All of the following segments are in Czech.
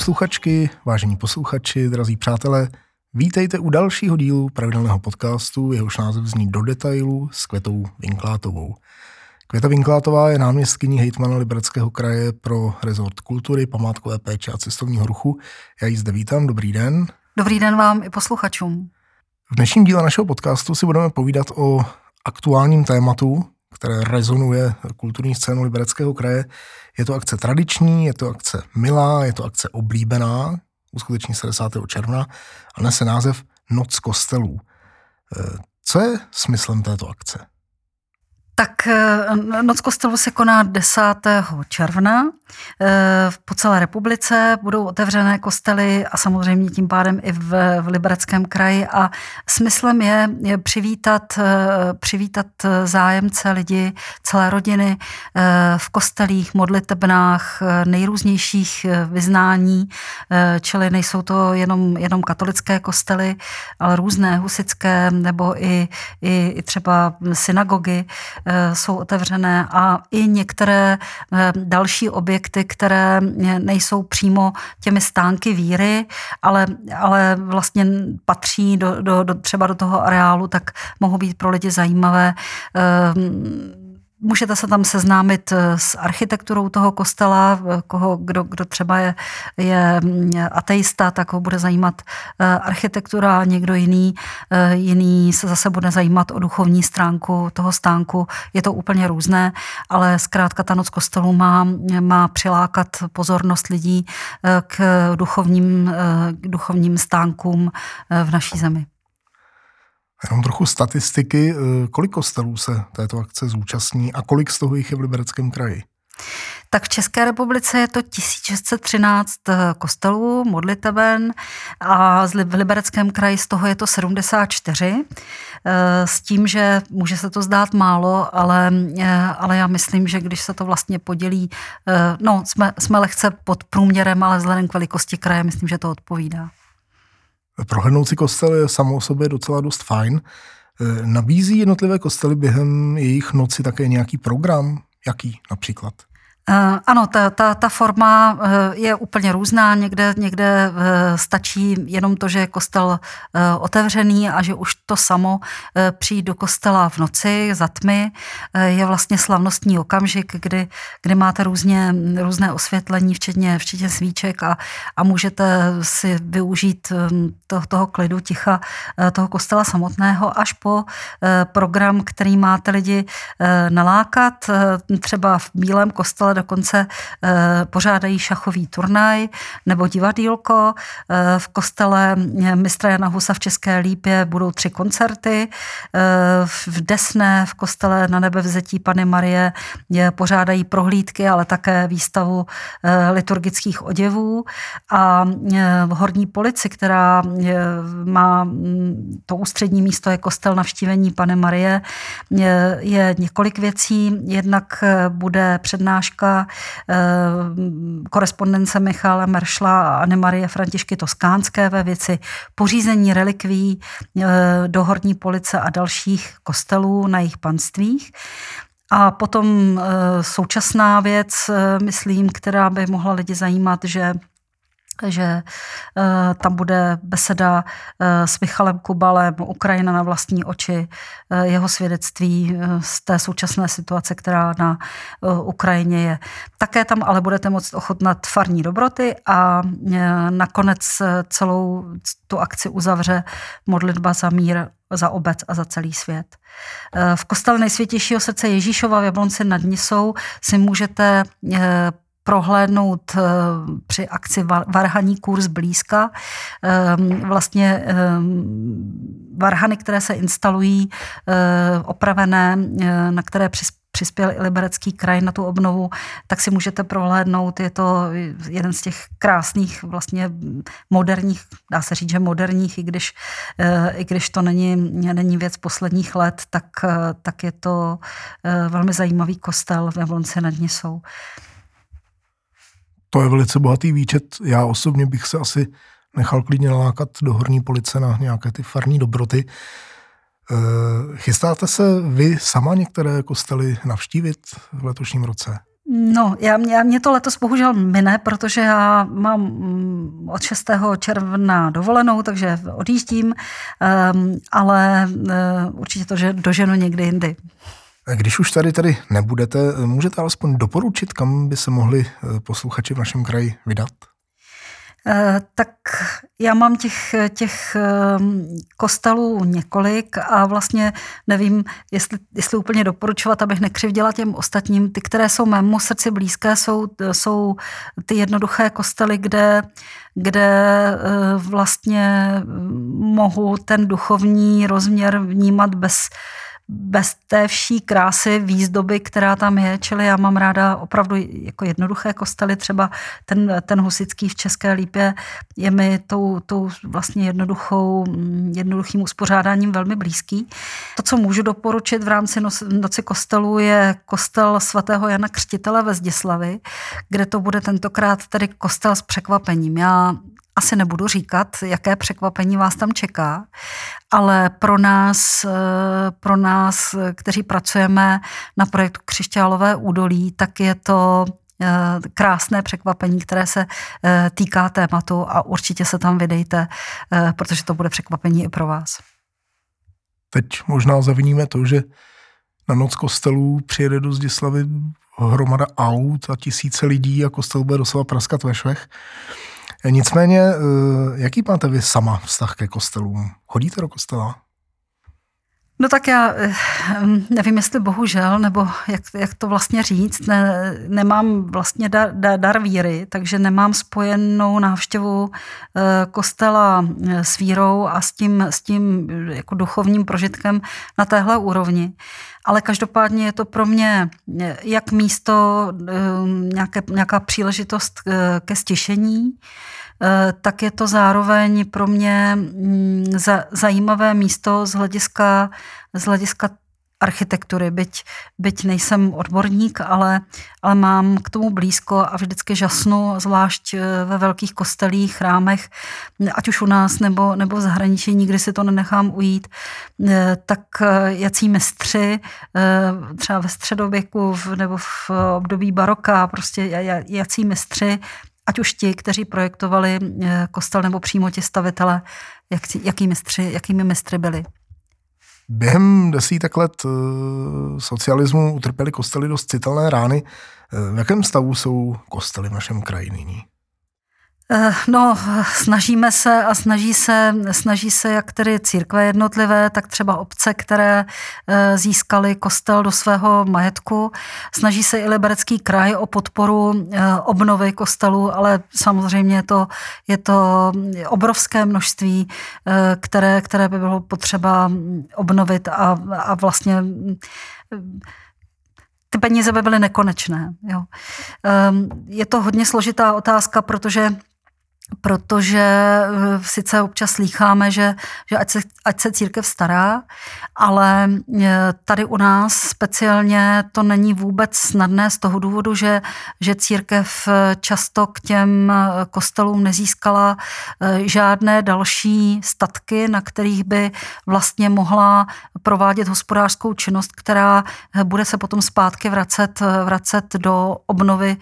Posluchačky, vážení posluchači, drazí přátelé, vítejte u dalšího dílu pravidelného podcastu, jehož název zní Do detailu s Květou Vinklátovou. Květa Vinklátová je náměstkyní hejtmana Libereckého kraje pro rezort kultury, památkové péče a cestovního ruchu. Já ji zde vítám, dobrý den. Dobrý den vám i posluchačům. V dnešním díle našeho podcastu si budeme povídat o aktuálním tématu, které rezonuje kulturní scénu Libereckého kraje. Je to akce tradiční, je to akce milá, je to akce oblíbená, uskuteční se 10. června a nese název Noc kostelů. E, co je smyslem této akce? Tak eh, Noc kostelu se koná 10. června. Eh, po celé republice budou otevřené kostely a samozřejmě tím pádem i v, v Libereckém kraji. A smyslem je, je přivítat, eh, přivítat zájemce lidi, celé rodiny v kostelích, modlitebnách, nejrůznějších vyznání, čili nejsou to jenom, jenom katolické kostely, ale různé husické nebo i, i, i třeba synagogy, Eh, jsou otevřené. A i některé eh, další objekty, které nejsou přímo těmi stánky víry, ale, ale vlastně patří do, do, do, třeba do toho areálu, tak mohou být pro lidi zajímavé eh, Můžete se tam seznámit eh, s architekturou toho kostela, eh, koho, kdo, kdo třeba je, je mm, ateista, tak ho bude zajímat eh, architektura, někdo jiný, jiný se zase bude zajímat o duchovní stránku toho stánku. Je to úplně různé, ale zkrátka ta noc kostelu má, má přilákat pozornost lidí k duchovním, k duchovním stánkům v naší zemi. Jenom trochu statistiky, eh, kolik kostelů se této akce zúčastní a kolik z toho jich je v Libereckém kraji? Tak v České republice je to 1613 eh, kostelů, modliteben a v Libereckém kraji z toho je to 74. Eh, s tím, že může se to zdát málo, ale, ale já myslím, že když se to vlastně podělí, no jsme, jsme lehce pod průměrem, ale vzhledem k velikosti kraje, myslím, že to odpovídá. Prohlédnout si kostel je samo o sobě docela dost fajn. E, nabízí jednotlivé kostely během jejich noci také nějaký program? Jaký například? Eh, ano, ta, ta, ta forma eh, je úplně různá. Někde, někde eh, stačí jenom to, že je kostel otevřený a že už to samo přijít do kostela v noci za tmy je vlastně slavnostní okamžik, kdy, kdy máte různě, různé osvětlení, včetně, včetně svíček a, a můžete si využít to, toho klidu, ticha toho kostela samotného až po program, který máte lidi nalákat. Třeba v Bílém kostele dokonce eh, pořádají šachový turnaj nebo divadýlko. Eh, v kostele mistra Jana Husa v České Lípě budou tři koncerty. Eh, v Desné, v kostele na nebevzetí Pany Marie pořádají prohlídky, ale také výstavu liturgických oděvů. A v Horní polici, která má mm, to ústřední místo je kostel navštívení Pany Marie, je několik věcí. Jednak bude přednáška Eh, korespondence Michala Meršla a Marie Františky Toskánské ve věci pořízení relikví eh, do Horní police a dalších kostelů na jejich panstvích. A potom eh, současná věc, myslím, která by mohla lidi zajímat, že že uh, tam bude beseda uh, s Michalem Kubalem, Ukrajina na vlastní oči, uh, jeho svědectví z té současné situace, která na Ukrajině je. Také tam ale budete moct ochotnat farní dobroty a nakonec celou tu akci uzavře modlitba za mír za obec a za celý svět. V kostele nejsvětějšího srdce Ježíšova v Jablonci nad Nisou si můžete prohlédnout eh, při akci Varhaní kurz blízka. Ehm, vlastně ehm, varhany, které se instalují, eh, opravené, eh, na které přispěl i Liberecký kraj na tu obnovu, tak si můžete prohlédnout. Je to jeden z těch krásných, vlastně moderních, dá se říct, že moderních, i když, i když to není, není věc posledních let, tak, tak je to velmi zajímavý kostel ve Vlonce nad Nisou. To je velice bohatý výčet. Já osobně bych se asi nechal klidně nalákat do horní police na nějaké ty farní dobroty. Eh, chystáte se vy sama některé kostely navštívit v letošním roce? No, já, já, mě to letos bohužel mine, protože já mám mm, od 6. června dovolenou, takže odjíždím, um, ale uh, určitě to, že doženu někdy jindy. Když už tady tady nebudete, můžete alespoň doporučit, kam by se mohli eh, posluchači v našem kraji vydat? Eh, tak já mám těch, těch ehm, kostelů několik a vlastně nevím, jestli, jestli úplně doporučovat, abych nekřivděla těm ostatním. Ty, které jsou mému srdci blízké, jsou, jsou ty jednoduché kostely, kde, kde eh, vlastně mohu ten duchovní rozměr vnímat bez bez té vší krásy, výzdoby, která tam je, čili já mám ráda opravdu jako jednoduché kostely, třeba ten, ten husický v České Lípě je mi tou, tou vlastně jednoduchou, jednoduchým uspořádáním velmi blízký. To, co můžu doporučit v rámci Noci kostelů, je kostel svatého Jana Křtitele ve Zdislavi, kde to bude tentokrát tedy kostel s překvapením. Já asi nebudu říkat, jaké překvapení vás tam čeká, ale pro nás, eh, pro nás, kteří pracujeme na projektu Křišťálové údolí, tak je to eh, krásné překvapení, které se eh, týká tématu a určitě se tam vydejte, protože to bude překvapení i pro vás. Teď možná zaviníme to, že na noc kostelů přijede do Zdislavy hromada aut a tisíce lidí a kostel bude doslova praskat ve švech. Nicméně, eh, jaký máte vy sama vztah ke kostelům? Chodíte do kostela? No tak já eh, nevím, jestli bohužel, nebo jak, jak to vlastně říct, ne, nemám vlastně dar, dar, víry, takže nemám spojenou návštěvu eh, kostela s vírou a s tím, s tím jako duchovním prožitkem na téhle úrovni. Ale každopádně je to pro mě jak místo, nějaké, nějaká příležitost ke stišení, Eh, tak je to zároveň pro mě mm, zajímavé místo z hlediska, z hlediska architektury, byť, byť nejsem odborník, ale, ale mám k tomu blízko a vždycky žasnu, zvlášť eh, ve velkých kostelích, chrámech, ať už u nás nebo, nebo v zahraničí, nikdy si to nenechám ujít, eh, tak jací mistři, třeba ve středověku nebo v období baroka, prostě jací mistři ať už ti, kteří projektovali eh, kostel nebo přímo ti stavitele, jak, jaký mistři, jakými mistry byli. Během desítek let eh, socialismu utrpěli kostely dost citelné rány. Eh, v jakém stavu jsou kostely v našem kraji nyní? Eh, no, snažíme se a snaží se, snaží se jak tedy církve jednotlivé, tak třeba obce, které eh, získaly kostel do svého majetku. Snaží se i Liberecký kraj o podporu eh, obnovy kostelu, ale samozřejmě to, je to obrovské množství, které, které by bylo potřeba obnovit a, a vlastně ty peníze by byly nekonečné. Jo. Ehm, je to hodně složitá otázka, protože protože eh, sice občas slýcháme, že, že ať, se, ať se církev stará, ale eh, tady u nás speciálně to není vůbec snadné z toho důvodu, že, že církev eh, často k těm kostelům nezískala žádné další statky, na kterých by vlastně mohla provádět hospodářskou činnost, která bude se potom zpátky vracet, vracet do obnovy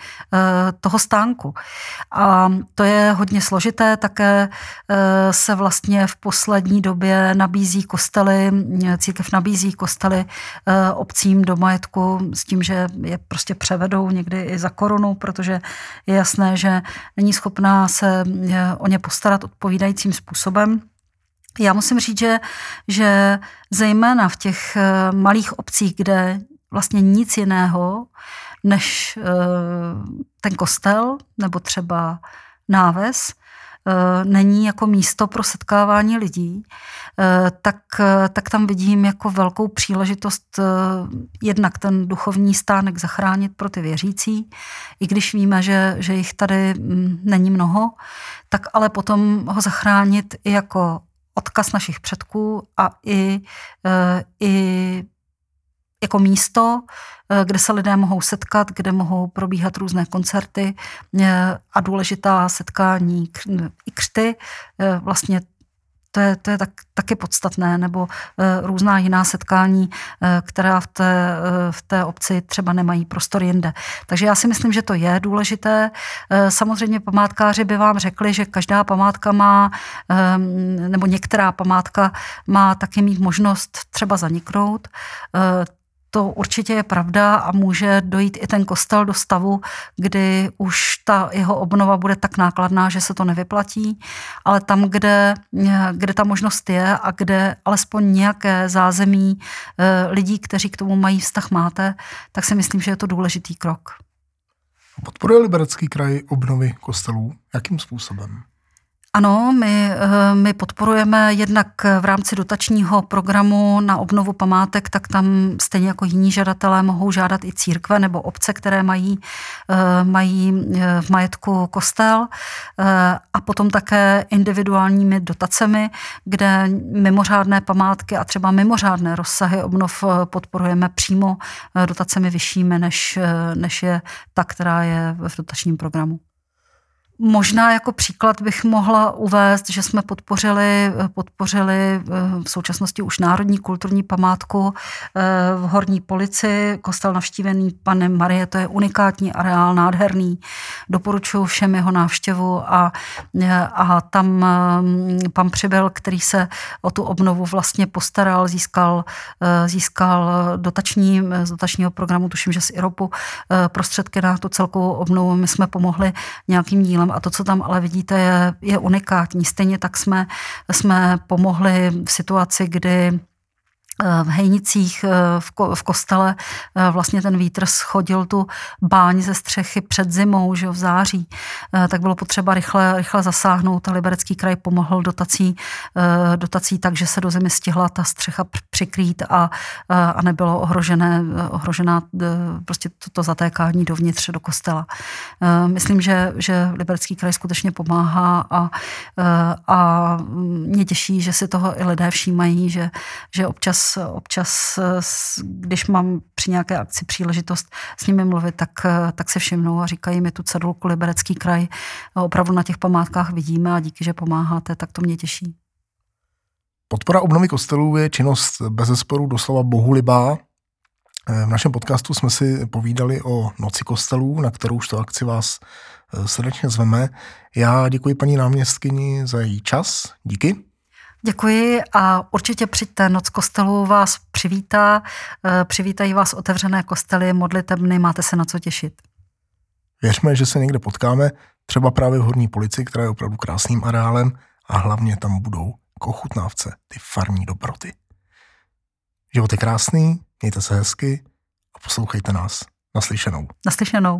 toho stánku. A to je hodně hodně složité, také eh, se vlastně v poslední době nabízí kostely, církev nabízí kostely eh, obcím do majetku s tím, že je prostě převedou někdy i za korunu, protože je jasné, že není schopná se eh, o ně postarat odpovídajícím způsobem. Já musím říct, že, že zejména v těch malých obcích, kde vlastně nic jiného než ten kostel nebo třeba náves eh, není jako místo pro setkávání lidí, eh, tak, eh, tak tam vidím jako velkou příležitost jednak ten duchovní stánek zachránit pro ty věřící, i když víme, že, že jich tady mm, není mnoho, tak ale potom ho zachránit i jako odkaz našich předků a i, i jako místo, eh, kde se lidé mohou setkat, kde mohou probíhat různé koncerty eh, a důležitá setkání i křty. Eh, vlastně To je, to je tak, taky podstatné, nebo různá jiná setkání, která v té, v té obci třeba nemají prostor jinde. Takže já si myslím, že to je důležité. Samozřejmě památkáři by vám řekli, že každá památka má, um, nebo některá památka má taky mít možnost třeba zaniknout. To určitě je pravda a může dojít i ten kostel do stavu, kdy už ta jeho obnova bude tak nákladná, že se to nevyplatí, ale tam, kde, kde ta možnost je a kde alespoň nějaké zázemí eh, lidí, kteří k tomu mají vztah máte, tak si myslím, že je to důležitý krok. Podporuje Liberecký kraj obnovy kostelů? Jakým způsobem? Ano, my, eh, my podporujeme jednak v rámci dotačního programu na obnovu památek, tak tam stejně jako jiní žadatelé mohou žádat i církve nebo obce, které mají, eh, mají eh, v majetku kostel a potom také individuálními dotacemi, kde mimořádné památky a třeba mimořádné rozsahy obnov podporujeme přímo dotacemi vyššími, než, než je ta, která je v dotačním programu. Možná jako příklad bych mohla uvést, že jsme podpořili, podpořili eh, v současnosti už Národní kulturní památku eh, v Horní polici, kostel navštívený panem Marie, to je unikátní areál, nádherný. Doporučuji všem jeho návštěvu a, eh, a tam pan Přibyl, který se o tu obnovu vlastně postaral, získal, získal dotační, z dotačního programu, tuším, že z IROPu, prostředky na tu celkovou obnovu. My jsme pomohli nějakým dílem a to, co tam ale vidíte, je, je unikátní. Stejně tak jsme, jsme pomohli v situaci, kdy v Hejnicích eh, v, ko, v kostele eh, vlastně ten vítr schodil tu báň ze střechy před zimou, že v září, tak bylo potřeba rychle, rychle zasáhnout a Liberecký kraj pomohl dotací, dotací tak, že se do zimy stihla ta střecha přikrýt a, a nebylo ohrožené, ohrožená prostě to, to zatékání dovnitř do kostela. Myslím, že, že Liberecký kraj skutečně pomáhá a, a mě těší, že si toho i lidé všímají, že, že občas občas, když mám při nějaké akci příležitost s nimi mluvit, tak, tak se všimnou a říkají mi tu cedulku Liberecký kraj. Opravdu na těch památkách vidíme a díky, že pomáháte, tak to mě těší. Podpora obnovy kostelů je činnost bez zesporu doslova bohulibá. V našem podcastu jsme si povídali o Noci kostelů, na kterou už to akci vás eh, srdečně zveme. Já děkuji paní náměstkyni za její čas. Díky. Děkuji a určitě přijďte. Noc kostelu vás přivítá. Eh, přivítají vás otevřené kostely, modlitebny, máte se na co těšit. Věřme, že se někde potkáme, třeba právě v Horní polici, která je opravdu krásným areálem a hlavně tam budou jako ochutnávce, ty farní dobroty. Život je krásný, mějte se hezky a poslouchejte nás. Naslyšenou. Naslyšenou.